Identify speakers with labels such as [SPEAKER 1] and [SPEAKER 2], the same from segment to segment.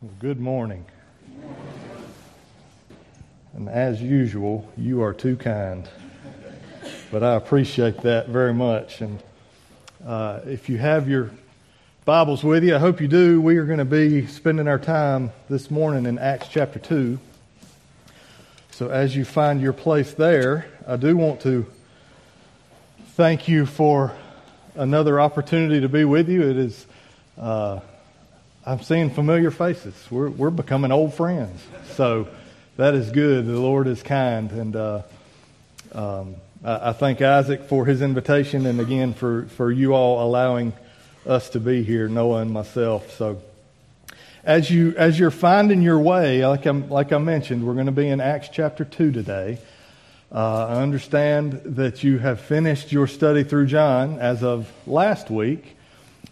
[SPEAKER 1] Well, good morning. And as usual, you are too kind. But I appreciate that very much. And uh, if you have your Bibles with you, I hope you do. We are going to be spending our time this morning in Acts chapter 2. So as you find your place there, I do want to thank you for another opportunity to be with you. It is. Uh, I'm seeing familiar faces. We're, we're becoming old friends. So that is good. The Lord is kind. And uh, um, I, I, thank Isaac for his invitation and again for, for you all allowing us to be here, Noah and myself. So as, you, as you're finding your way, like, I'm, like I mentioned, we're going to be in Acts chapter 2 today. Uh, I understand that you have finished your study through John as of last week.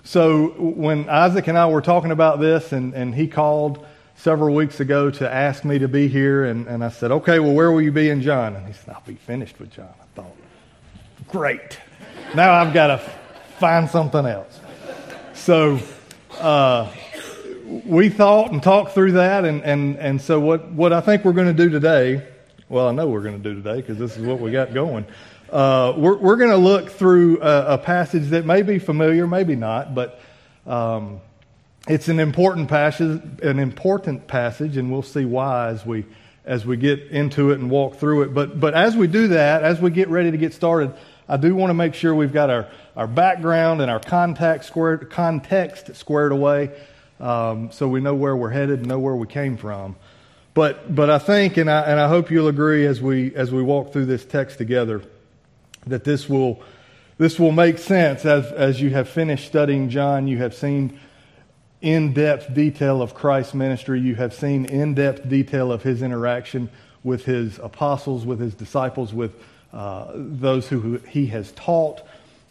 [SPEAKER 1] So when Isaac and I were talking about this, and, and he called several weeks ago to ask me to be here, and, and I said, okay, well, where will you be in John? And he said, I'll be finished with John. I thought, great. Now I've got to find something else. So uh, we thought and talked through that, and, and, and so what, what I think we're going to do today, well, I know we're going to do today because this is what we got going. Uh, we're, we're going to look through a, a, passage that may be familiar, maybe not, but um, it's an important passage, an important passage, and we'll see why as we as we get into it and walk through it. But but as we do that, as we get ready to get started, I do want to make sure we've got our, our background and our context squared, context squared away, um, so we know where we're headed and know where we came from. But but I think, and I and I hope you'll agree as we as we walk through this text together that this will, this will make sense as, as you have finished studying John. You have seen in depth detail of Christ's ministry. You have seen in depth detail of his interaction with his apostles, with his disciples, with uh, those who he has taught.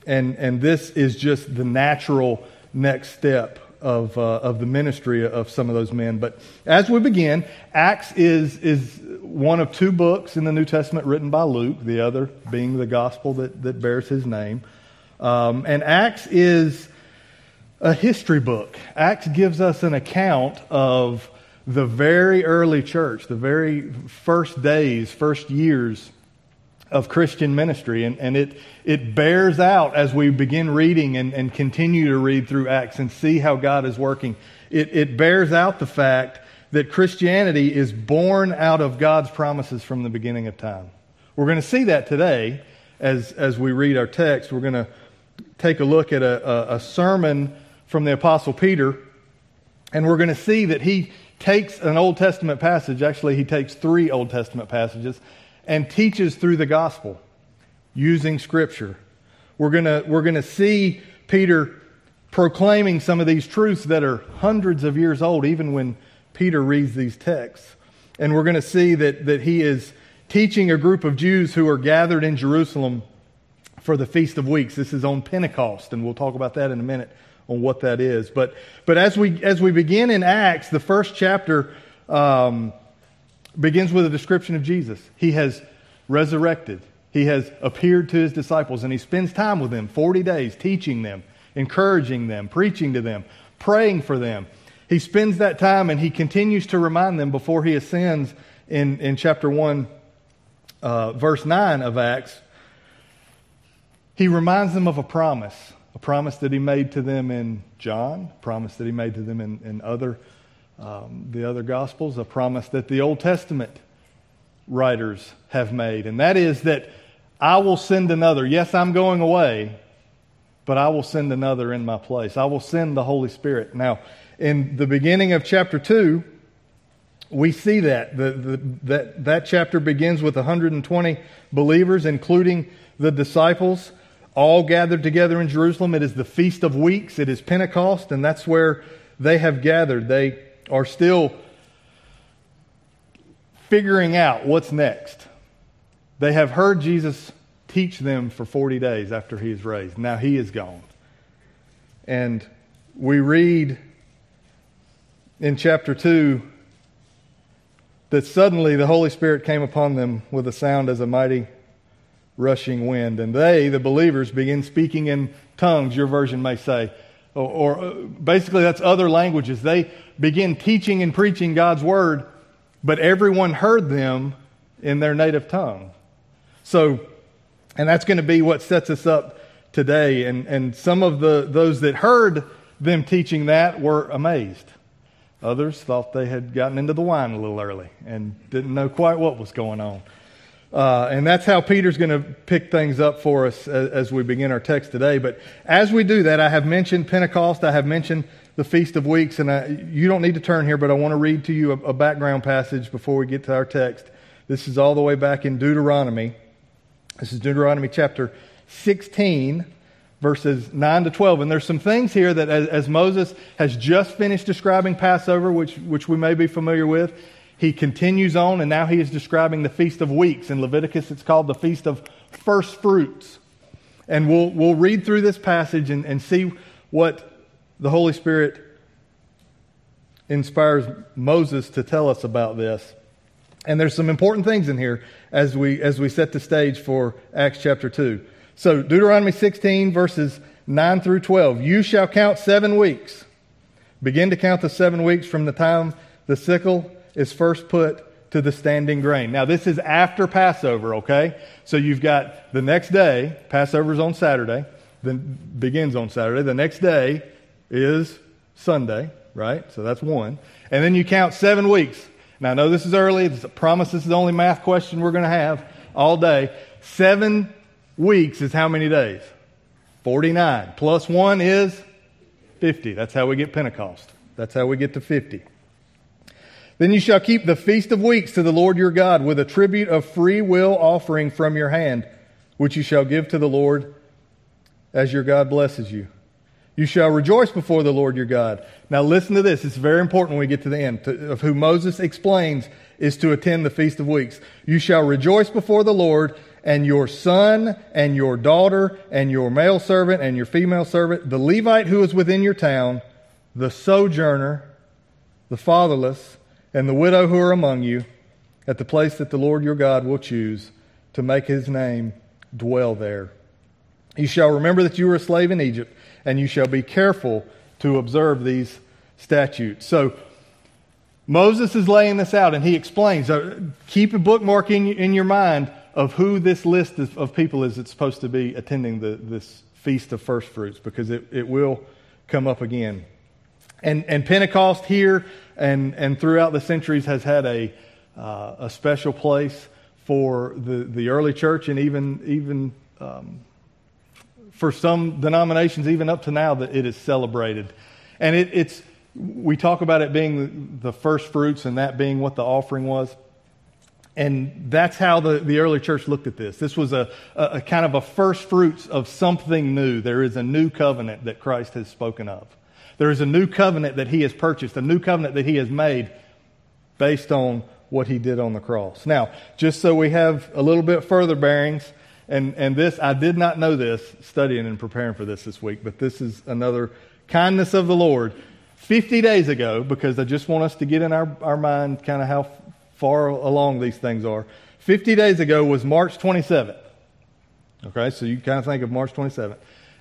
[SPEAKER 1] And, and this is just the natural next step of, uh, of the ministry of some of those men. But as we begin, Acts is, is one of two books in the New Testament written by Luke, the other being the gospel that, that bears his name. Um, and Acts is a history book. Acts gives us an account of the very early church, the very first days, first years of Christian ministry. And, and it, it bears out as we begin reading and, and continue to read through Acts and see how God is working. It, it bears out the fact that Christianity is born out of God's promises from the beginning of time. We're going to see that today as, as we read our text. We're going to take a look at a, a, a sermon from the Apostle Peter, and we're going to see that he takes an Old Testament passage, actually, he takes three Old Testament passages, and teaches through the gospel using Scripture. We're going we're going to see Peter proclaiming some of these truths that are hundreds of years old, even when Peter reads these texts. And we're going to see that, that he is teaching a group of Jews who are gathered in Jerusalem for the Feast of Weeks. This is on Pentecost, and we'll talk about that in a minute on what that is. But, but as, we, as we begin in Acts, the first chapter um, begins with a description of Jesus. He has resurrected, he has appeared to his disciples, and he spends time with them 40 days, teaching them, encouraging them, preaching to them, praying for them. He spends that time and he continues to remind them before he ascends in, in chapter 1, uh, verse 9 of Acts. He reminds them of a promise, a promise that he made to them in John, a promise that he made to them in, in other, um, the other Gospels, a promise that the Old Testament writers have made. And that is that I will send another. Yes, I'm going away, but I will send another in my place. I will send the Holy Spirit. Now, in the beginning of chapter 2, we see that. The, the, that. That chapter begins with 120 believers, including the disciples, all gathered together in Jerusalem. It is the Feast of Weeks, it is Pentecost, and that's where they have gathered. They are still figuring out what's next. They have heard Jesus teach them for 40 days after he is raised. Now he is gone. And we read in chapter 2 that suddenly the Holy Spirit came upon them with a sound as a mighty rushing wind. And they, the believers, begin speaking in tongues, your version may say. or, or uh, basically that's other languages. They begin teaching and preaching God's word, but everyone heard them in their native tongue. So, and that's going to be what sets us up today. And, and some of the, those that heard them teaching that were amazed. Others thought they had gotten into the wine a little early and didn't know quite what was going on. Uh, and that's how Peter's going to pick things up for us as, as, we begin our text today. But as we do that, I have mentioned Pentecost, I have mentioned the Feast of Weeks, and I, you don't need to turn here, but I want to read to you a, a background passage before we get to our text. This is all the way back in Deuteronomy. This is Deuteronomy chapter 16, verses 9 to 12. And there's some things here that, as, as, Moses has just finished describing Passover, which, which we may be familiar with, he continues on, and now he is describing the Feast of Weeks. In Leviticus, it's called the Feast of First Fruits. And we'll, we'll read through this passage and, and see what the Holy Spirit inspires Moses to tell us about this. And there's some important things in here as we, as we set the stage for Acts chapter 2. So, Deuteronomy 16, verses 9 through 12. You shall count seven weeks. Begin to count the seven weeks from the time the sickle is first put to the standing grain. Now, this is after Passover, okay? So, you've got the next day, Passover's on Saturday, then begins on Saturday. The next day is Sunday, right? So, that's one. And then you count seven weeks. Now, I know this is early. A promise this is the only math question we're going to have all day. Seven weeks is how many days? 49. Plus 1 is 50. That's how we get Pentecost. That's how we get to 50. Then you shall keep the feast of weeks to the Lord your God with a tribute of free will offering from your hand, which you shall give to the Lord as your God blesses you. You shall rejoice before the Lord your God. Now listen to this. It's very important when we get to the end to, of who Moses explains is to attend the Feast of Weeks. You shall rejoice before the Lord and your son and your daughter and your male servant and your female servant, the Levite who is within your town, the sojourner, the fatherless, and the widow who are among you, at the place that the Lord your God will choose to make his name dwell there. You shall remember that you were a slave in Egypt, and you shall be careful to observe these statutes. So, Moses is laying this out, and he explains. Keep a bookmark in, in your mind of who this list of, people is that's supposed to be attending the, this feast of first fruits because it, it will come up again. And, and Pentecost here and, and throughout the centuries has had a, uh, a special place for the, the early church and even, even um, for some denominations, even up to now, that it is celebrated. And it, it's, we talk about it being the first fruits and that being what the offering was. And that's how the, the early church looked at this. This was a, a, a, kind of a first fruits of something new. There is a new covenant that Christ has spoken of. There is a new covenant that he has purchased, a new covenant that he has made based on what he did on the cross. Now, just so we have a little bit further bearings, and, and this, I did not know this studying and preparing for this this week, but this is another kindness of the Lord. 50 days ago, because I just want us to get in our, our mind kind of how far along these things are. 50 days ago was March 27th. Okay, so you kind of think of March 27th.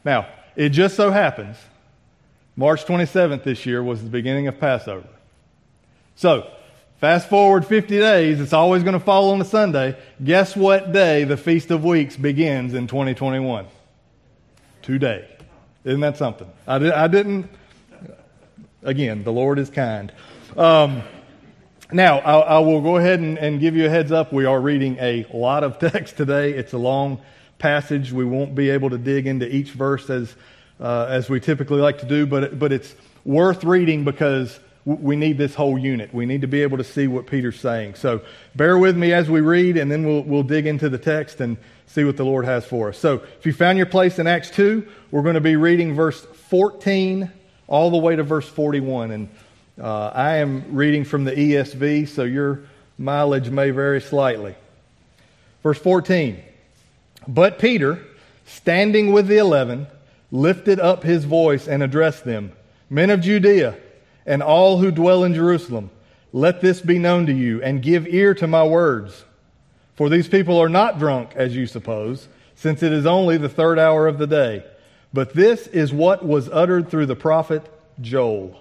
[SPEAKER 1] Now, it just so happens March 27th this year was the beginning of Passover. So, fast forward 50 days, it's always going to fall on a Sunday. Guess what day the Feast of Weeks begins in 2021? Today. Isn't that something? I, did, I didn't. Again, the Lord is kind. Um, now, I, I, will go ahead and, and, give you a heads up. We are reading a lot of text today. It's a long passage. We won't be able to dig into each verse as, uh, as we typically like to do, but, but it's worth reading because we need this whole unit. We need to be able to see what Peter's saying. So bear with me as we read, and then we'll, we'll dig into the text and see what the Lord has for us. So if you found your place in Acts 2, we're going to be reading verse 14 all the way to verse 41. And uh, I am reading from the ESV, so your mileage may vary slightly. Verse 14 But Peter, standing with the eleven, lifted up his voice and addressed them Men of Judea, and all who dwell in Jerusalem, let this be known to you, and give ear to my words. For these people are not drunk, as you suppose, since it is only the third hour of the day. But this is what was uttered through the prophet Joel.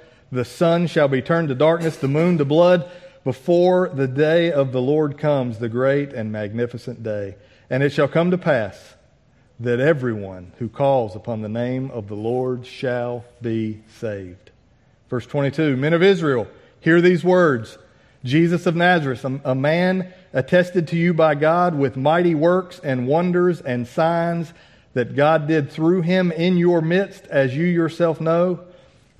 [SPEAKER 1] The sun shall be turned to darkness, the moon to blood, before the day of the Lord comes, the great and magnificent day. And it shall come to pass that everyone who calls upon the name of the Lord shall be saved. Verse 22 Men of Israel, hear these words Jesus of Nazareth, a man attested to you by God with mighty works and wonders and signs that God did through him in your midst, as you yourself know.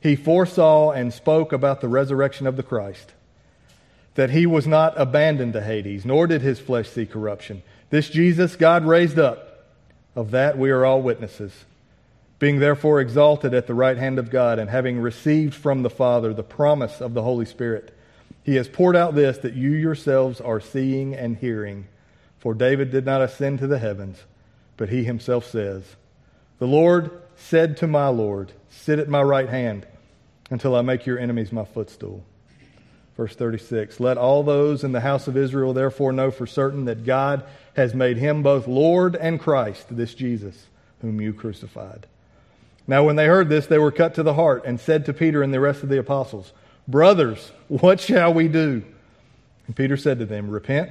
[SPEAKER 1] he foresaw and spoke about the resurrection of the Christ, that he was not abandoned to Hades, nor did his flesh see corruption. This Jesus God raised up. Of that we are all witnesses. Being therefore exalted at the right hand of God, and having received from the Father the promise of the Holy Spirit, he has poured out this that you yourselves are seeing and hearing. For David did not ascend to the heavens, but he himself says, The Lord said to my Lord, Sit at my right hand until I make your enemies my footstool. Verse 36 Let all those in the house of Israel therefore know for certain that God has made him both Lord and Christ, this Jesus, whom you crucified. Now, when they heard this, they were cut to the heart and said to Peter and the rest of the apostles, Brothers, what shall we do? And Peter said to them, Repent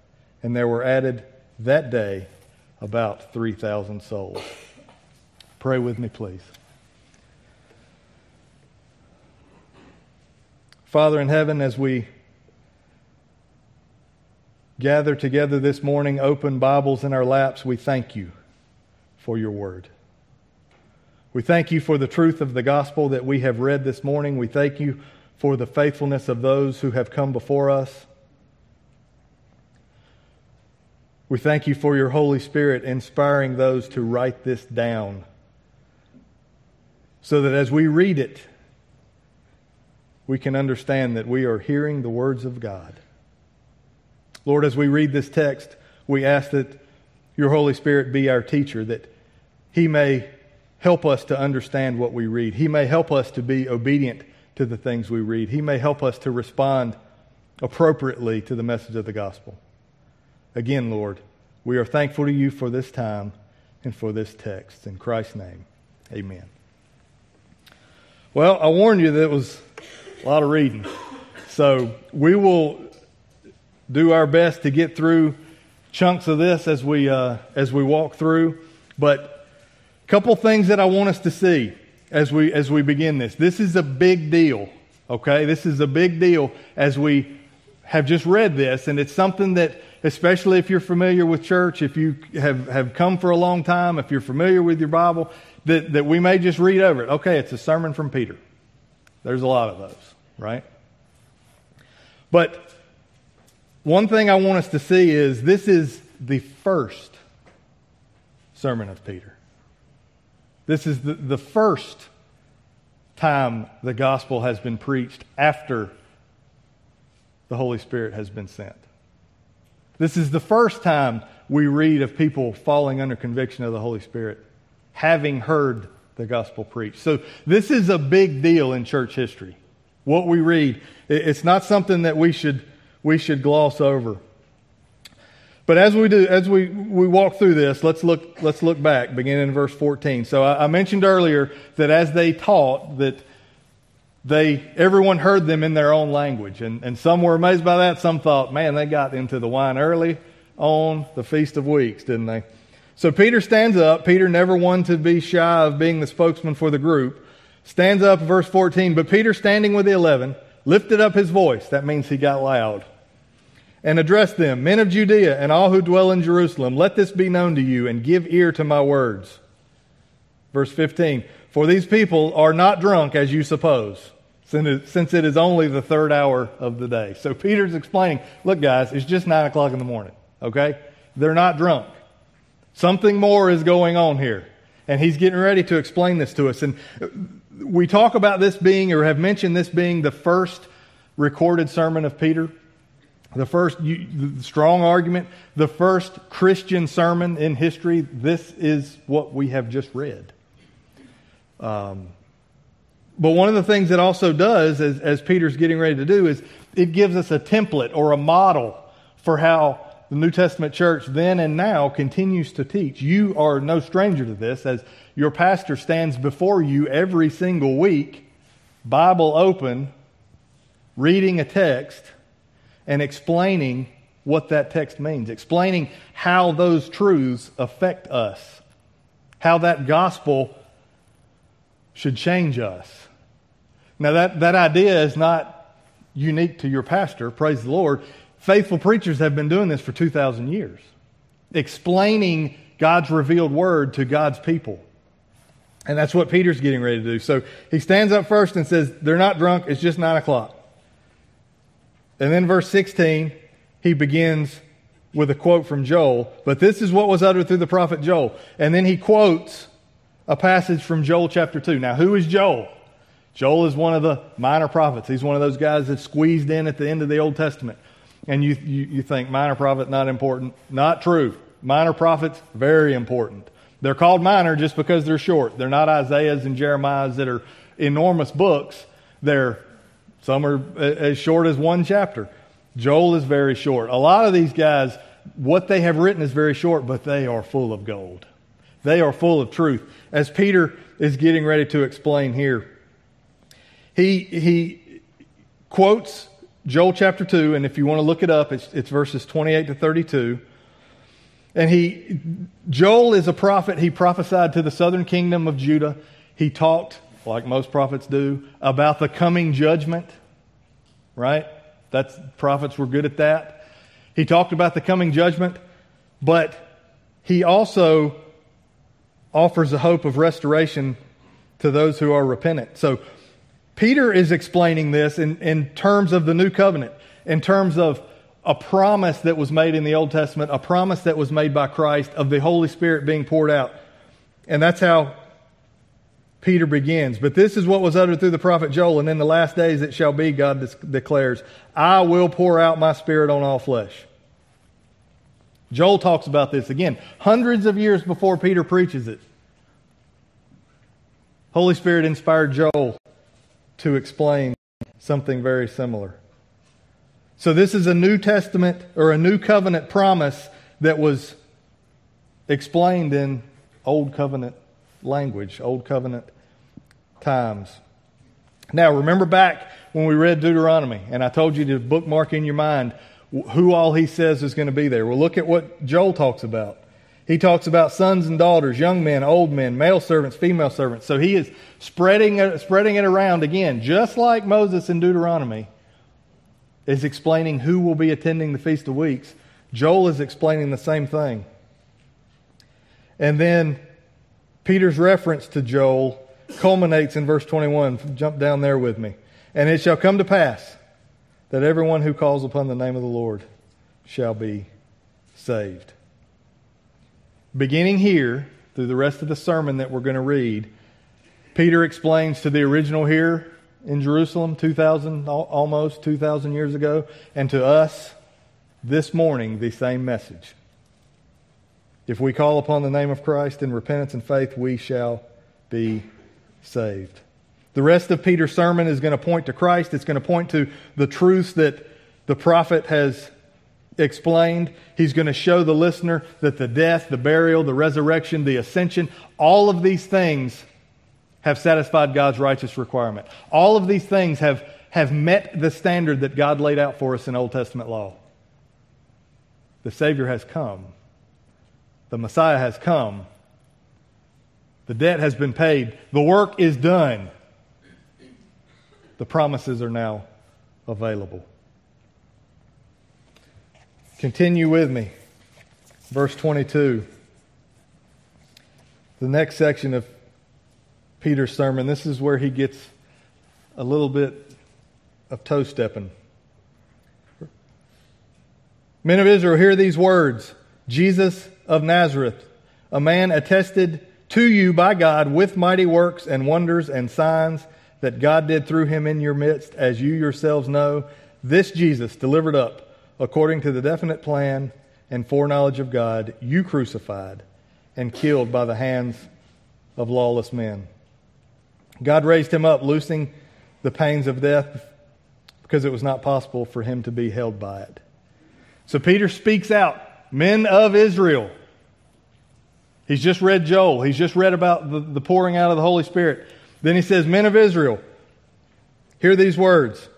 [SPEAKER 1] and there were added that day about 3,000 souls. Pray with me, please. Father in heaven, as we gather together this morning, open Bibles in our laps, we thank you for your word. We thank you for the truth of the gospel that we have read this morning. We thank you for the faithfulness of those who have come before us. We thank you for your Holy Spirit inspiring those to write this down so that as we read it, we can understand that we are hearing the words of God. Lord, as we read this text, we ask that your Holy Spirit be our teacher, that he may help us to understand what we read. He may help us to be obedient to the things we read. He may help us to respond appropriately to the message of the gospel. Again, Lord, we are thankful to you for this time and for this text. In Christ's name, amen. Well, I warned you that it was a lot of reading. So we will do our best to get through chunks of this as we, uh, as we walk through. But a couple things that I want us to see as we, as we begin this. This is a big deal, okay? This is a big deal as we have just read this, and it's something that, especially if you're familiar with church, if you have, have come for a long time, if you're familiar with your Bible, that, that we may just read over it. Okay, it's a sermon from Peter. There's a lot of those, right? But one thing I want us to see is this is the first sermon of Peter. This is the, the first time the gospel has been preached after the Holy Spirit has been sent. This is the first time we read of people falling under conviction of the Holy Spirit, having heard the gospel preached. So, this is a big deal in church history. What we read, it's not something that we should, we should gloss over. But as we do, as we, we walk through this, let's look, let's look back, beginning in verse 14. So I, I mentioned earlier that as they taught, that they, everyone heard them in their own language. And, and some were amazed by that. Some thought, man, they got into the wine early on the Feast of Weeks, didn't they? So Peter stands up. Peter never wanted to be shy of being the spokesman for the group. Stands up, verse 14. But Peter, standing with the eleven, lifted up his voice. That means he got loud. And addressed them, Men of Judea and all who dwell in Jerusalem, let this be known to you, and give ear to my words. Verse 15. For these people are not drunk as you suppose, since it is only the third hour of the day. So Peter's explaining, look, guys, it's just 9 o'clock in the morning, okay? They're not drunk. Something more is going on here. And he's getting ready to explain this to us. And we talk about this being, or have mentioned this being, the first recorded sermon of Peter. The first strong argument, the first Christian sermon in history. This is what we have just read. Um, but one of the things it also does, as, as Peter's getting ready to do, is it gives us a template or a model for how the New Testament church then and now continues to teach. You are no stranger to this, as your pastor stands before you every single week, Bible open, reading a text and explaining what that text means, explaining how those truths affect us, how that gospel should change us. Now, that, that idea is not unique to your pastor, praise the Lord. Faithful preachers have been doing this for 2,000 years, explaining God's revealed word to God's people. And that's what Peter's getting ready to do. So he stands up first and says, They're not drunk, it's just 9 o'clock. And then verse 16, he begins with a quote from Joel, but this is what was uttered through the prophet Joel. And then he quotes a passage from Joel chapter 2. Now, who is Joel? Joel is one of the minor prophets. He's one of those guys that squeezed in at the end of the Old Testament. And you, you, you think minor prophet not important. Not true. Minor prophets, very important. They're called minor just because they're short. They're not Isaiahs and Jeremiahs that are enormous books. They're some are as short as one chapter. Joel is very short. A lot of these guys, what they have written is very short, but they are full of gold. They are full of truth. As Peter is getting ready to explain here, he, he quotes Joel chapter 2, and if you want to look it up, it's, it's verses 28 to 32. And he, Joel is a prophet. He prophesied to the southern kingdom of Judah. He talked, like most prophets do, about the coming judgment, right? That's, prophets were good at that. He talked about the coming judgment, but he also offers a hope of restoration to those who are repentant. So Peter is explaining this in, in terms of the new covenant, in terms of a promise that was made in the Old Testament, a promise that was made by Christ of the Holy Spirit being poured out. And that's how Peter begins. But this is what was uttered through the prophet Joel, and in the last days it shall be, God declares, I will pour out my spirit on all flesh. Joel talks about this again, hundreds of years before Peter preaches it. Holy Spirit inspired Joel to explain something very similar. So, this is a New Testament or a New Covenant promise that was explained in Old Covenant language, Old Covenant times. Now, remember back when we read Deuteronomy, and I told you to bookmark in your mind who all he says is going to be there. Well, look at what Joel talks about. He talks about sons and daughters, young men, old men, male servants, female servants. So he is spreading spreading it around again, just like Moses in Deuteronomy is explaining who will be attending the Feast of Weeks. Joel is explaining the same thing. And then Peter's reference to Joel culminates in verse 21. Jump down there with me. And it shall come to pass that everyone who calls upon the name of the Lord shall be saved. Beginning here, through the rest of the sermon that we're going to read, Peter explains to the original here in Jerusalem 2000 almost 2000 years ago and to us this morning the same message. If we call upon the name of Christ in repentance and faith, we shall be saved. The rest of Peter's sermon is going to point to Christ. It's going to point to the truths that the prophet has explained. He's going to show the listener that the death, the burial, the resurrection, the ascension, all of these things have satisfied God's righteous requirement. All of these things have, have met the standard that God laid out for us in Old Testament law. The Savior has come. The Messiah has come. The debt has been paid. The work is done. The promises are now available. Continue with me. Verse 22. The next section of Peter's sermon, this is where he gets a little bit of toe stepping. Men of Israel, hear these words Jesus of Nazareth, a man attested to you by God with mighty works and wonders and signs that God did through him in your midst, as you yourselves know. This Jesus, delivered up according to the definite plan and foreknowledge of God, you crucified and killed by the hands of lawless men. God raised him up, loosing the pains of death because it was not possible for him to be held by it. So Peter speaks out, men of Israel. He's just read Joel. He's just read about the, the pouring out of the Holy Spirit. Then he says, Men of Israel, hear these words.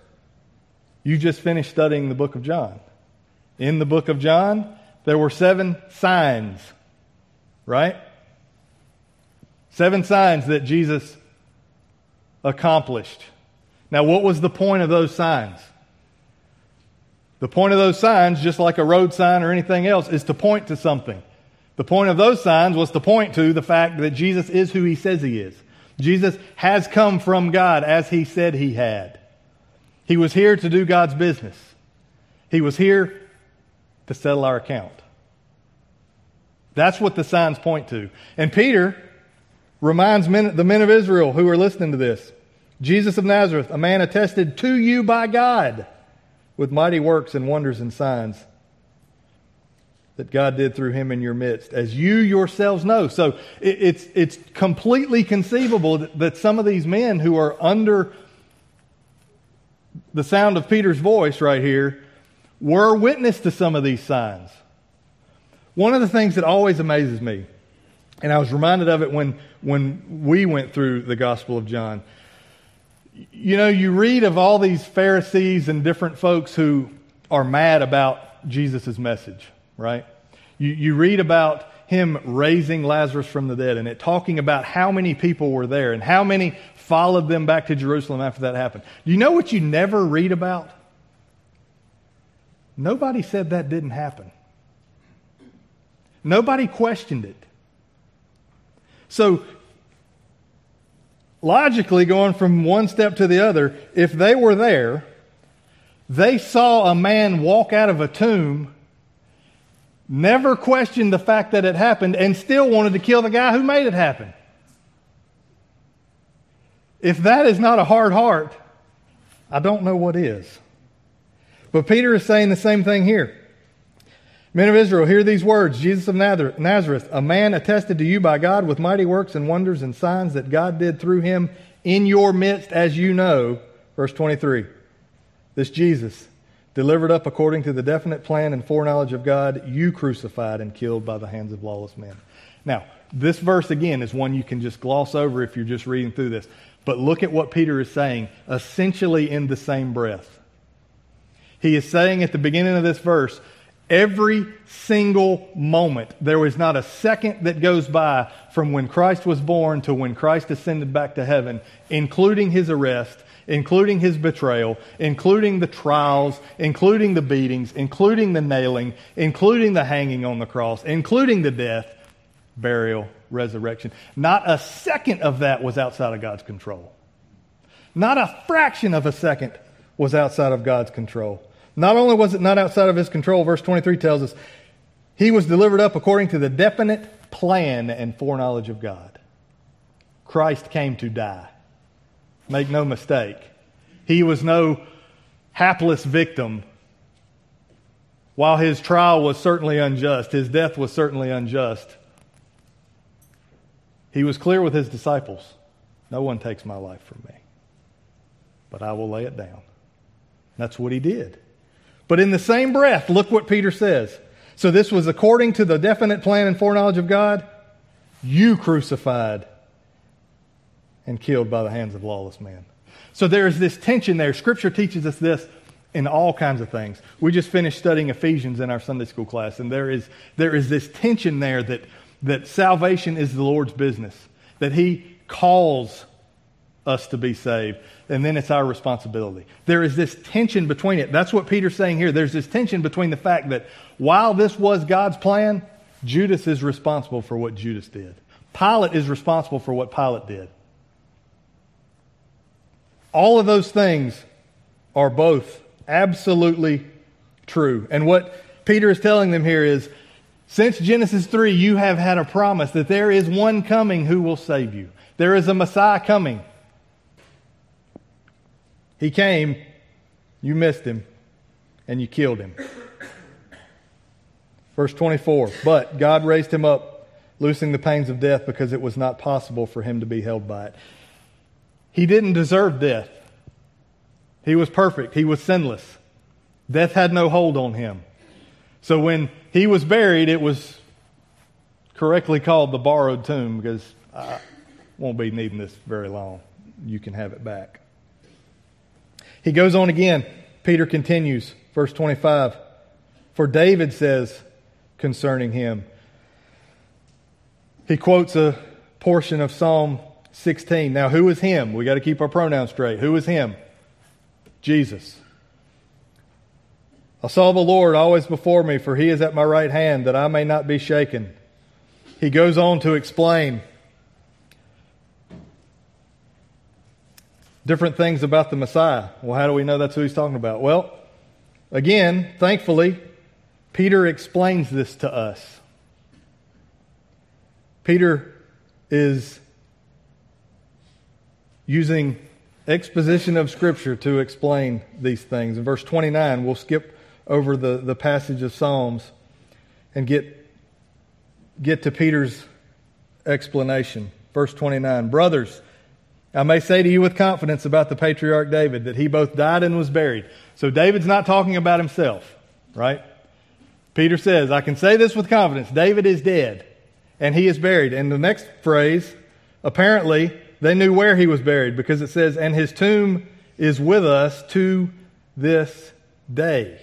[SPEAKER 1] You just finished studying the book of John. In the book of John, there were seven signs, right? Seven signs that Jesus accomplished. Now, what was the point of those signs? The point of those signs, just like a road sign or anything else, is to point to something. The point of those signs was to point to the fact that Jesus is who he says he is. Jesus has come from God as he said he had. He was here to do God's business. He was here to settle our account. That's what the signs point to. And Peter reminds men, the men of Israel who are listening to this Jesus of Nazareth, a man attested to you by God with mighty works and wonders and signs that God did through him in your midst, as you yourselves know. So it's, it's completely conceivable that some of these men who are under the sound of Peter's voice right here were witness to some of these signs. One of the things that always amazes me, and I was reminded of it when, when we went through the Gospel of John, you know, you read of all these Pharisees and different folks who are mad about Jesus' message, right? You, you read about him raising Lazarus from the dead and it talking about how many people were there and how many followed them back to Jerusalem after that happened. Do you know what you never read about? Nobody said that didn't happen. Nobody questioned it. So logically, going from one step to the other, if they were there, they saw a man walk out of a tomb, never questioned the fact that it happened, and still wanted to kill the guy who made it happen. If that is not a hard heart, I don't know what is. But Peter is saying the same thing here. Men of Israel, hear these words Jesus of Nazareth, a man attested to you by God with mighty works and wonders and signs that God did through him in your midst, as you know. Verse 23. This Jesus, delivered up according to the definite plan and foreknowledge of God, you crucified and killed by the hands of lawless men. Now, this verse again is one you can just gloss over if you're just reading through this. But look at what Peter is saying, essentially in the same breath. He is saying at the beginning of this verse, Every single moment. There was not a second that goes by from when Christ was born to when Christ ascended back to heaven, including his arrest, including his betrayal, including the trials, including the beatings, including the nailing, including the hanging on the cross, including the death, burial, resurrection. Not a second of that was outside of God's control. Not a fraction of a second was outside of God's control. Not only was it not outside of his control, verse 23 tells us, he was delivered up according to the definite plan and foreknowledge of God. Christ came to die. Make no mistake. He was no hapless victim. While his trial was certainly unjust, his death was certainly unjust, he was clear with his disciples No one takes my life from me, but I will lay it down. That's what he did. But in the same breath, look what Peter says. So this was according to the definite plan and foreknowledge of God. You crucified and killed by the hands of lawless men. So there is this tension there. Scripture teaches us this in all kinds of things. We just finished studying Ephesians in our Sunday school class, and there is, there is this tension there that, that salvation is the Lord's business, that He calls us to be saved, and then it's our responsibility. There is this tension between it. That's what Peter's saying here. There's this tension between the fact that while this was God's plan, Judas is responsible for what Judas did. Pilate is responsible for what Pilate did. All of those things are both absolutely true. And what Peter is telling them here is since Genesis 3, you have had a promise that there is one coming who will save you. There is a Messiah coming. He came, you missed him, and you killed him. Verse 24 But God raised him up, loosing the pains of death because it was not possible for him to be held by it. He didn't deserve death. He was perfect. He was sinless. Death had no hold on him. So when he was buried, it was correctly called the borrowed tomb because I won't be needing this very long. You can have it back. He goes on again. Peter continues, verse 25. For David says concerning him, he quotes a portion of Psalm 16. Now, who is him? We got to keep our pronouns straight. Who is him? Jesus. I saw the Lord always before me, for he is at my right hand, that I may not be shaken. He goes on to explain different things about the Messiah. Well, how do we know that's who he's talking about? Well, again, thankfully, Peter explains this to us. Peter is using exposition of Scripture to explain these things. In verse 29, we'll skip over the, the passage of Psalms and get, get to Peter's explanation. Verse 29 Brothers, I may say to you with confidence about the patriarch David that he both died and was buried. So David's not talking about himself, right? Peter says, I can say this with confidence David is dead and he is buried. And the next phrase, apparently, they knew where he was buried because it says, and his tomb is with us to this day.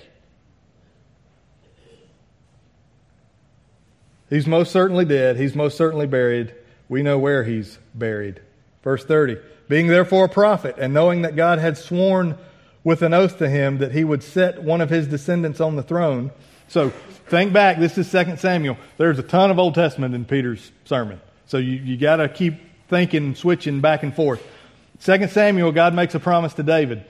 [SPEAKER 1] He's most certainly dead. He's most certainly buried. We know where he's buried. Verse 30 Being therefore a prophet, and knowing that God had sworn with an oath to him that he would set one of his descendants on the throne. So think back, this is 2 Samuel. There's a ton of Old Testament in Peter's sermon. So you, you got to keep thinking, switching back and forth. Second Samuel, God makes a promise to David.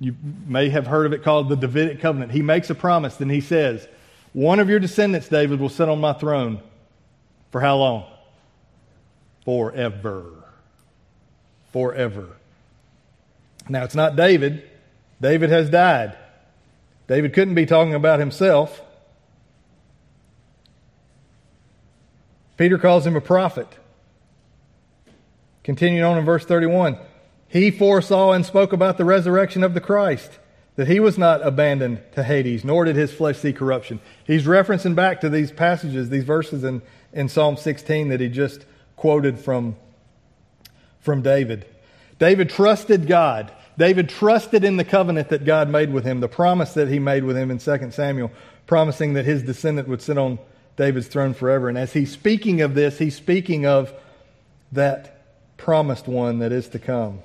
[SPEAKER 1] You may have heard of it called the Davidic covenant. He makes a promise, and he says, One of your descendants, David, will sit on my throne. For how long? Forever. Forever. Now, it's not David. David has died. David couldn't be talking about himself. Peter calls him a prophet. Continuing on in verse 31, he foresaw and spoke about the resurrection of the Christ, that he was not abandoned to Hades, nor did his flesh see corruption. He's referencing back to these passages, these verses in, in Psalm 16 that he just quoted from, from David. David trusted God. David trusted in the covenant that God made with him, the promise that he made with him in 2 Samuel, promising that his descendant would sit on David's throne forever. And as he's speaking of this, he's speaking of that promised one that is to come.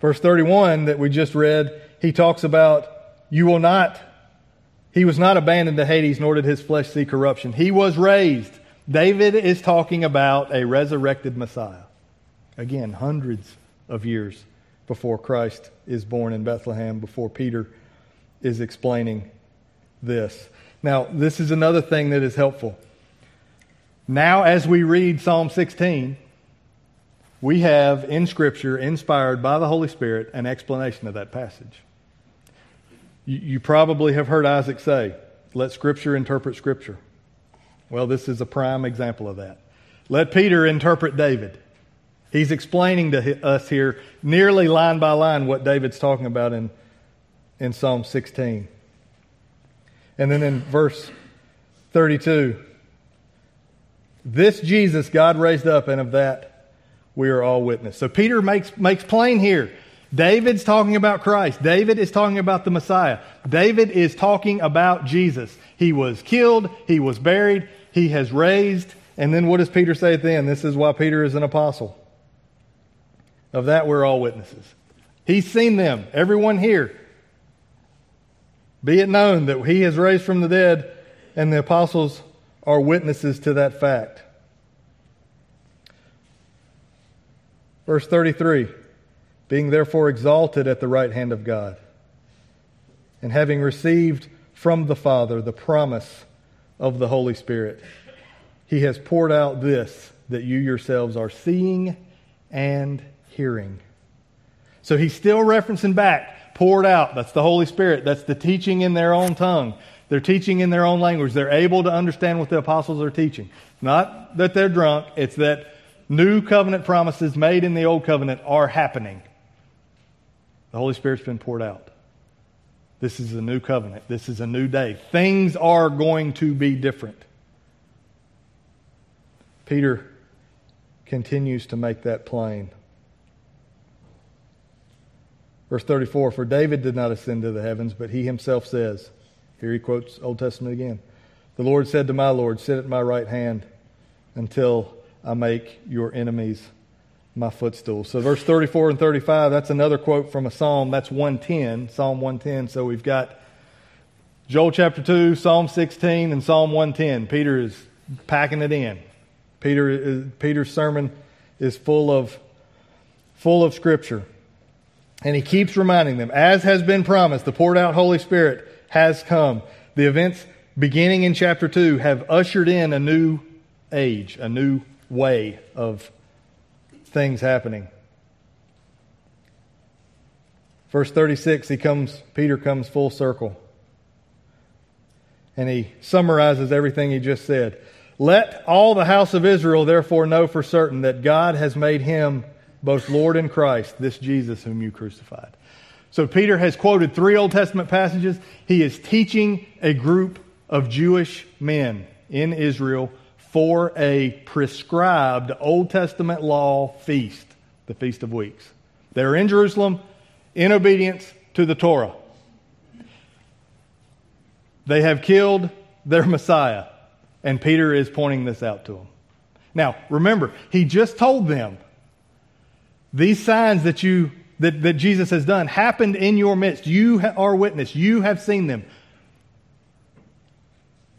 [SPEAKER 1] Verse 31 that we just read, he talks about, You will not, he was not abandoned to Hades, nor did his flesh see corruption. He was raised. David is talking about a resurrected Messiah. Again, hundreds of years before Christ is born in Bethlehem, before Peter is explaining this. Now, this is another thing that is helpful. Now, as we read Psalm 16, we have in Scripture, inspired by the Holy Spirit, an explanation of that passage. You, you probably have heard Isaac say, Let Scripture interpret Scripture. Well, this is a prime example of that. Let Peter interpret David. He's explaining to us here, nearly line by line, what David's talking about in, in Psalm 16. And then in verse 32, this Jesus God raised up, and of that we are all witness. So Peter makes, makes plain here. David's talking about Christ. David is talking about the Messiah. David is talking about Jesus. He was killed, he was buried, he has raised. And then what does Peter say at the end? This is why Peter is an apostle. Of that, we're all witnesses. He's seen them, everyone here. Be it known that he has raised from the dead, and the apostles are witnesses to that fact. Verse 33 Being therefore exalted at the right hand of God, and having received from the Father the promise of the Holy Spirit, he has poured out this that you yourselves are seeing and hearing. So he's still referencing back, poured out. That's the Holy Spirit. That's the teaching in their own tongue. They're teaching in their own language. They're able to understand what the apostles are teaching. Not that they're drunk, it's that new covenant promises made in the old covenant are happening. The Holy Spirit's been poured out. This is a new covenant. This is a new day. Things are going to be different. Peter continues to make that plain. Verse 34 For David did not ascend to the heavens, but he himself says, here he quotes Old Testament again The Lord said to my Lord, Sit at my right hand until I make your enemies my footstool. So, verse 34 and 35, that's another quote from a psalm. That's 110, Psalm 110. So, we've got Joel chapter 2, Psalm 16, and Psalm 110. Peter is packing it in. Peter is, Peter's sermon is full of, full of scripture. And he keeps reminding them, as has been promised, the poured out Holy Spirit has come. The events beginning in chapter 2 have ushered in a new age, a new way of things happening. Verse 36, he comes, Peter comes full circle. And he summarizes everything he just said. Let all the house of Israel therefore know for certain that God has made him both Lord and Christ, this Jesus whom you crucified. So Peter has quoted three Old Testament passages. He is teaching a group of Jewish men in Israel for a prescribed Old Testament law feast, the Feast of Weeks. They're in Jerusalem in obedience to the Torah. They have killed their Messiah, and Peter is pointing this out to them. Now, remember, he just told them these signs that you that, that Jesus has done happened in your midst. You are witness. You have seen them.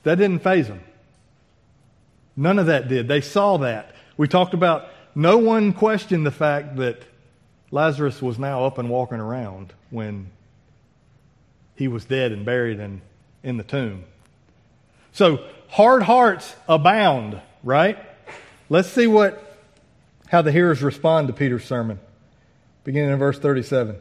[SPEAKER 1] That didn't faze them. None of that did. They saw that. We talked about no one questioned the fact that Lazarus was now up and walking around when he was dead and buried in, in the tomb. So hard hearts abound, right? Let's see what how the hearers respond to Peter's sermon, beginning in verse 37.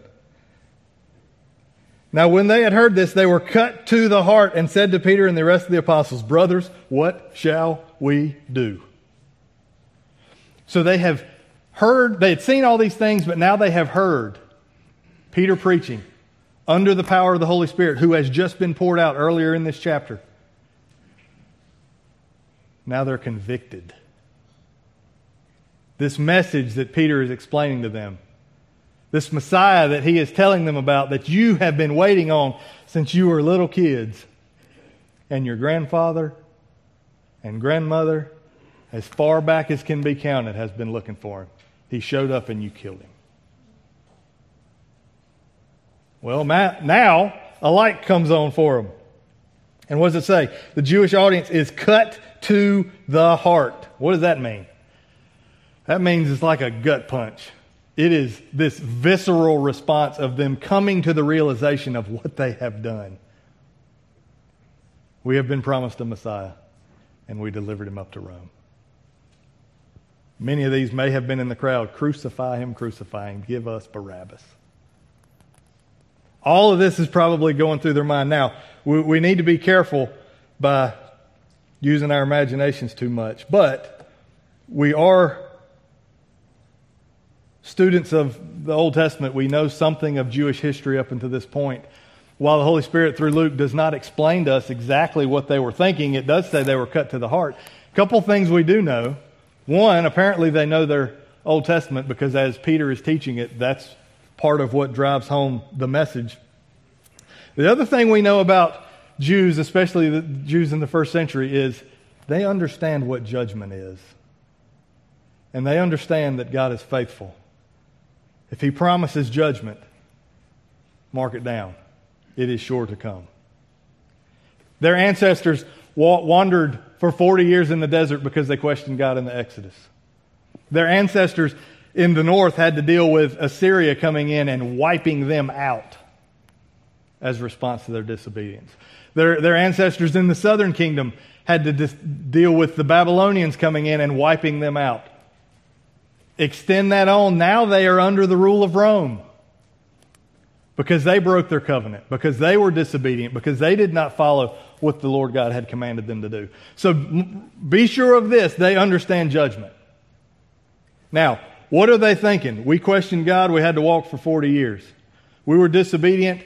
[SPEAKER 1] Now, when they had heard this, they were cut to the heart and said to Peter and the rest of the apostles, Brothers, what shall we do? So they have heard, they had seen all these things, but now they have heard Peter preaching under the power of the Holy Spirit, who has just been poured out earlier in this chapter. Now they're convicted this message that Peter is explaining to them. This Messiah that he is telling them about that you have been waiting on since you were little kids. And your grandfather and grandmother, as far back as can be counted, has been looking for him. He showed up and you killed him. Well, now a light comes on for him. And what does it say? The Jewish audience is cut to the heart. What does that mean? That means it's like a gut punch. It is this visceral response of them coming to the realization of what they have done. We have been promised a Messiah, and we delivered him up to Rome. Many of these may have been in the crowd. Crucify him, crucify him, give us Barabbas. All of this is probably going through their mind. Now, we, we need to be careful by using our imaginations too much, but we are students of the Old Testament. We know something of Jewish history up until this point. While the Holy Spirit through Luke does not explain to us exactly what they were thinking, it does say they were cut to the heart. A couple things we do know. One, apparently they know their Old Testament because as Peter is teaching it, that's part of what drives home the message. The other thing we know about Jews, especially the Jews in the first century, is they understand what judgment is. And they understand that God is faithful. If He promises judgment, mark it down. It is sure to come. Their ancestors wandered for 40 years in the desert because they questioned God in the Exodus. Their ancestors in the north had to deal with Assyria coming in and wiping them out as a response to their disobedience. Their, their ancestors in the southern kingdom had to dis- deal with the Babylonians coming in and wiping them out. Extend that on, now they are under the rule of Rome because they broke their covenant, because they were disobedient, because they did not follow what the Lord God had commanded them to do. So be sure of this they understand judgment. Now, what are they thinking? We questioned God, we had to walk for 40 years. We were disobedient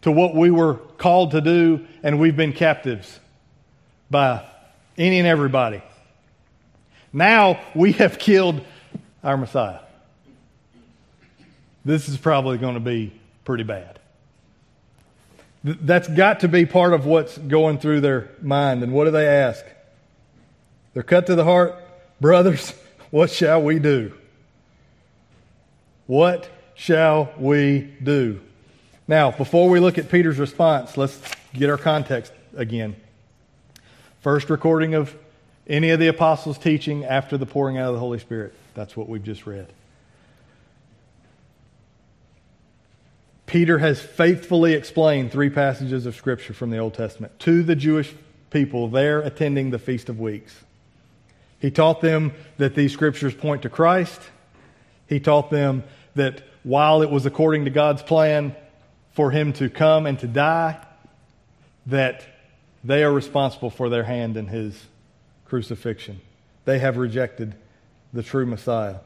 [SPEAKER 1] to what we were called to do, and we've been captives by any and everybody. Now we have killed our Messiah. This is probably going to be pretty bad. That's got to be part of what's going through their mind. And what do they ask? They're cut to the heart. Brothers, what shall we do? What shall we do? Now, before we look at Peter's response, let's get our context again. First recording of any of the apostles' teaching after the pouring out of the Holy Spirit. That's what we've just read. Peter has faithfully explained three passages of Scripture from the Old Testament to the Jewish people there attending the Feast of Weeks. He taught them that these Scriptures point to Christ. He taught them that while it was according to God's plan for him to come and to die, that they are responsible for their hand in his crucifixion. They have rejected the true Messiah.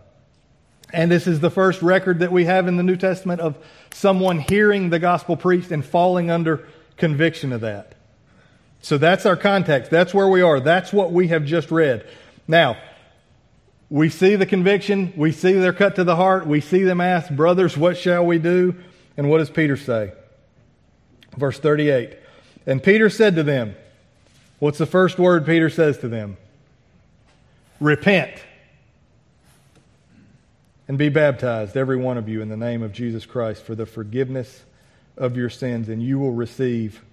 [SPEAKER 1] And this is the first record that we have in the New Testament of someone hearing the gospel preached and falling under conviction of that. So that's our context. That's where we are. That's what we have just read. Now, we see the conviction. We see they're cut to the heart. We see them ask, Brothers, what shall we do? And what does Peter say? Verse 38. And Peter said to them, What's the first word Peter says to them? Repent and be baptized, every one of you, in the name of Jesus Christ for the forgiveness of your sins, and you will receive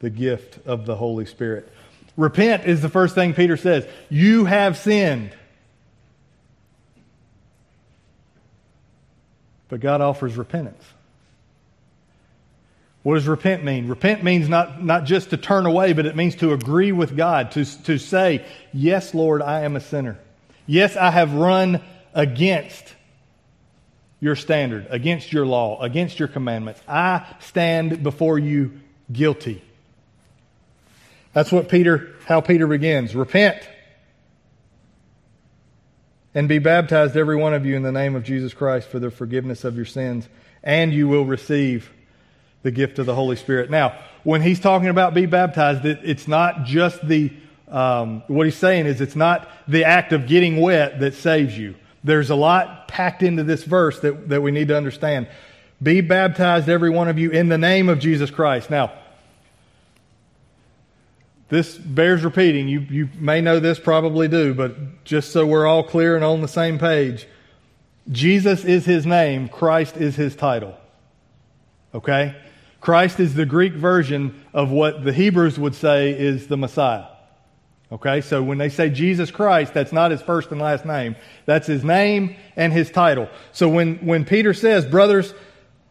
[SPEAKER 1] the gift of the Holy Spirit. Repent is the first thing Peter says. You have sinned. But God offers repentance. What does repent mean? Repent means not, not just to turn away, but it means to agree with God, to, to say, Yes, Lord, I am a sinner. Yes, I have run against your standard, against your law, against your commandments. I stand before you guilty. That's what Peter, how Peter begins. Repent and be baptized, every one of you, in the name of Jesus Christ for the forgiveness of your sins, and you will receive the gift of the Holy Spirit. Now, when he's talking about be baptized, it's not just the, um, what he's saying is it's not the act of getting wet that saves you. There's a lot packed into this verse that, that we need to understand. Be baptized, every one of you, in the name of Jesus Christ. Now, this bears repeating. You, you may know this, probably do, but just so we're all clear and on the same page, Jesus is his name, Christ is his title. Okay? Christ is the Greek version of what the Hebrews would say is the Messiah. Okay, so when they say Jesus Christ, that's not his first and last name. That's his name and his title. So when, when Peter says, brothers,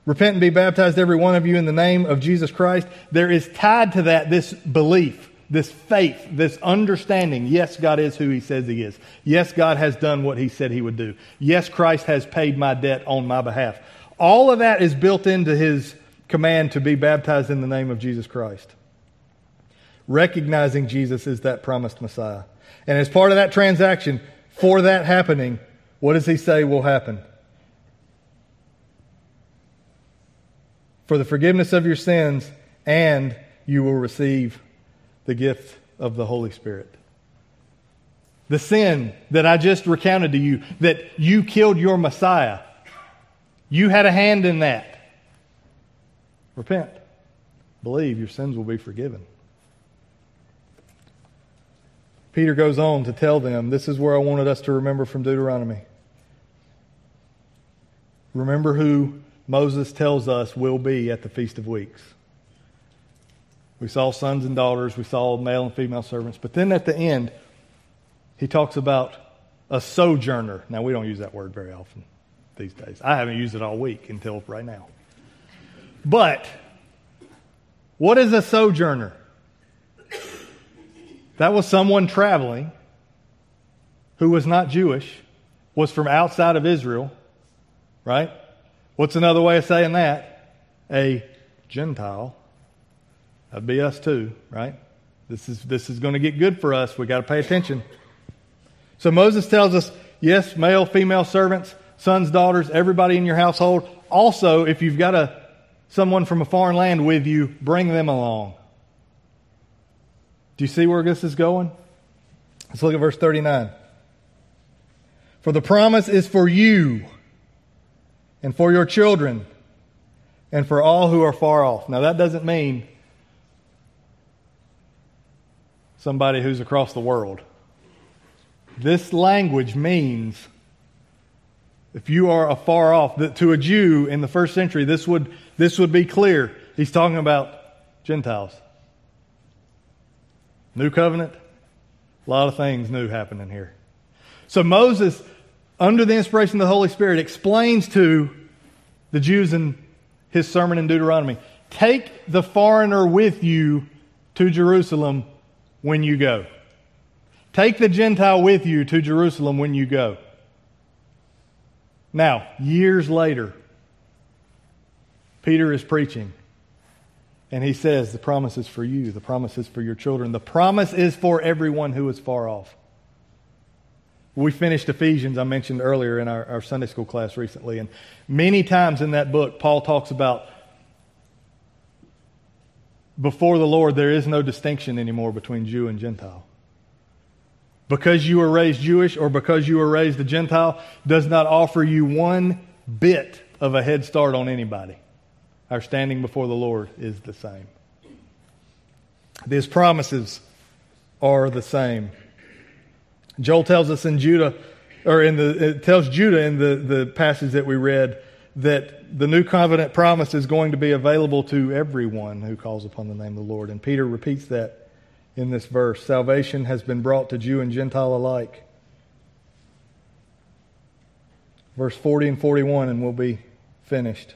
[SPEAKER 1] repent and be baptized every one of you in the name of Jesus Christ, there is tied to that this belief, this faith, this understanding. Yes, God is who he says he is. Yes, God has done what he said he would do. Yes, Christ has paid my debt on my behalf. All of that is built into his command to be baptized in the name of Jesus Christ recognizing Jesus is that promised Messiah. And as part of that transaction, for that happening, what does he say will happen? For the forgiveness of your sins, and you will receive the gift of the Holy Spirit. The sin that I just recounted to you, that you killed your Messiah, you had a hand in that. Repent. Believe your sins will be forgiven. Peter goes on to tell them this is where I wanted us to remember from Deuteronomy. Remember who Moses tells us will be at the Feast of Weeks. We saw sons and daughters, we saw male and female servants, but then at the end, he talks about a sojourner. Now, we don't use that word very often these days. I haven't used it all week until right now. But, what is a sojourner? That was someone traveling who was not Jewish, was from outside of Israel, right? What's another way of saying that? A Gentile. That'd be us too, right? This is, this is going to get good for us. we got to pay attention. So Moses tells us yes, male, female servants, sons, daughters, everybody in your household. Also, if you've got a, someone from a foreign land with you, bring them along. Do you see where this is going? Let's look at verse 39. For the promise is for you and for your children and for all who are far off. Now, that doesn't mean somebody who's across the world. This language means if you are afar off, to a Jew in the first century, this would, this would be clear. He's talking about Gentiles. New covenant, a lot of things new happening here. So Moses, under the inspiration of the Holy Spirit, explains to the Jews in his sermon in Deuteronomy take the foreigner with you to Jerusalem when you go. Take the Gentile with you to Jerusalem when you go. Now, years later, Peter is preaching and he says, The promise is for you, the promise is for your children, the promise is for everyone who is far off. We finished Ephesians, I mentioned earlier in our, our Sunday school class recently, and many times in that book, Paul talks about before the Lord, there is no distinction anymore between Jew and Gentile. Because you were raised Jewish or because you were raised a Gentile does not offer you one bit of a head start on anybody our standing before the Lord is the same. These promises are the same. Joel tells us in Judah, or in the, it tells Judah in the, the passage that we read, that the new covenant promise is going to be available to everyone who calls upon the name of the Lord. And Peter repeats that in this verse. Salvation has been brought to Jew and Gentile alike. Verse 40 and 41, and we'll be finished.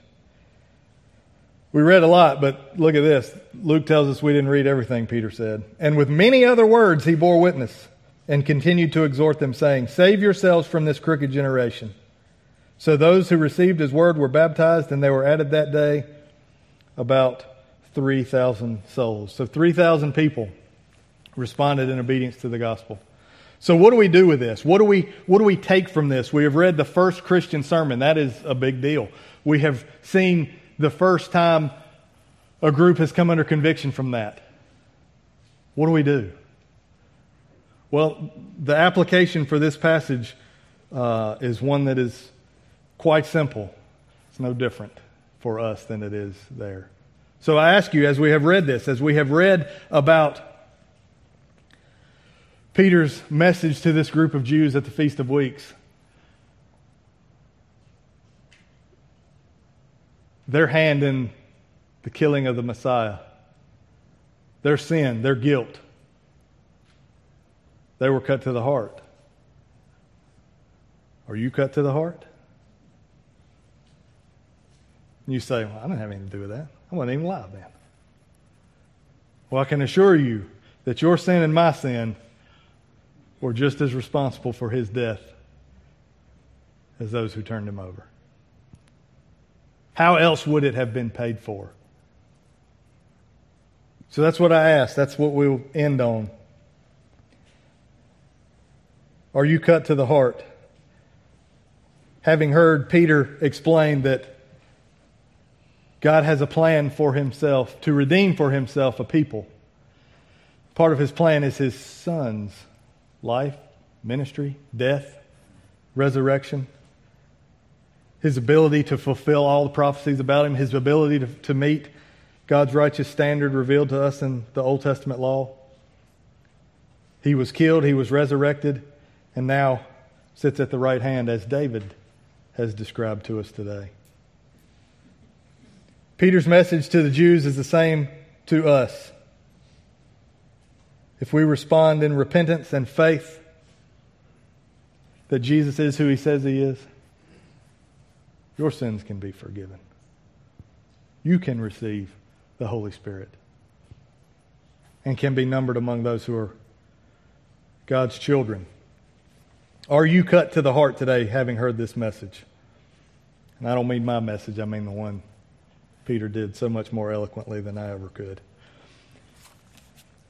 [SPEAKER 1] We read a lot, but look at this. Luke tells us we didn't read everything Peter said. And with many other words he bore witness and continued to exhort them, saying, Save yourselves from this crooked generation. So those who received his word were baptized, and they were added that day about 3,000 souls. So 3,000 people responded in obedience to the gospel. So what do we do with this? What do we what do we take from this? We have read the first Christian sermon. That is a big deal. We have seen the first time a group has come under conviction from that. What do we do? Well, the application for this passage uh, is one that is quite simple. It's no different for us than it is there. So I ask you, as we have read this, as we have read about Peter's message to this group of Jews at the Feast of Weeks, their hand in the killing of the Messiah, their sin, their guilt. They were cut to the heart. Are you cut to the heart? You say, well, I didn't have anything to do with that. I wasn't even alive then. Well, I can assure you that your sin and my sin were just as responsible for his death as those who turned him over. How else would it have been paid for? So that's what I ask. That's what we'll end on. Are you cut to the heart? Having heard Peter explain that God has a plan for himself to redeem for himself a people. Part of his plan is his son's life, ministry, death, resurrection, his ability to fulfill all the prophecies about him, his ability to, to meet God's righteous standard revealed to us in the Old Testament law. He was killed, he was resurrected, and now sits at the right hand as David has described to us today. Peter's message to the Jews is the same to us. If we respond in repentance and faith that Jesus is who he says he is, your sins can be forgiven. You can receive the Holy Spirit and can be numbered among those who are God's children. Are you cut to the heart today having heard this message? And I don't mean my message, I mean the one Peter did so much more eloquently than I ever could.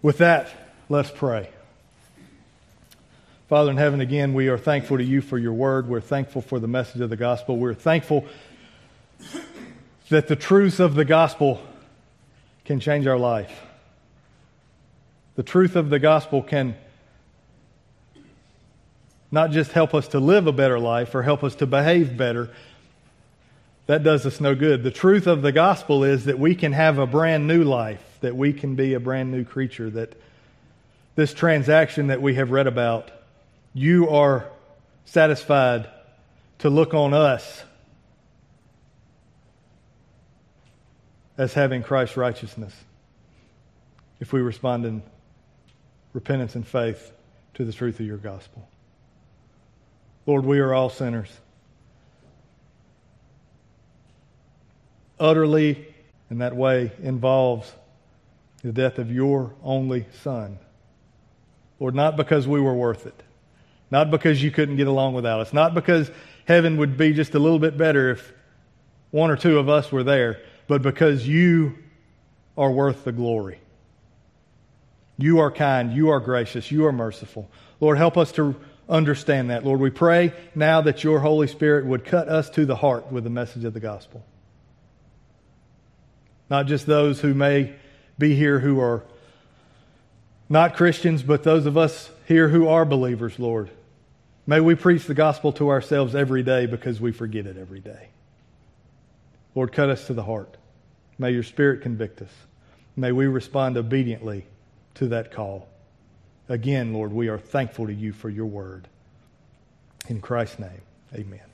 [SPEAKER 1] With that, let's pray. Father in heaven, again, we are thankful to you for your word. We're thankful for the message of the gospel. We're thankful that the truths of the gospel can change our life. The truth of the gospel can not just help us to live a better life or help us to behave better, that does us no good. The truth of the gospel is that we can have a brand new life, that we can be a brand new creature, that this transaction that we have read about, you are satisfied to look on us as having Christ's righteousness if we respond in repentance and faith to the truth of your gospel. Lord, we are all sinners. utterly in that way involves the death of your only son. Lord, not because we were worth it, not because you couldn't get along without us, not because heaven would be just a little bit better if one or two of us were there, but because you are worth the glory. You are kind, you are gracious, you are merciful. Lord, help us to understand that. Lord, we pray now that your Holy Spirit would cut us to the heart with the message of the gospel not just those who may be here who are not Christians, but those of us here who are believers, Lord. May we preach the gospel to ourselves every day because we forget it every day. Lord, cut us to the heart. May your Spirit convict us. May we respond obediently to that call. Again, Lord, we are thankful to you for your word. In Christ's name, amen.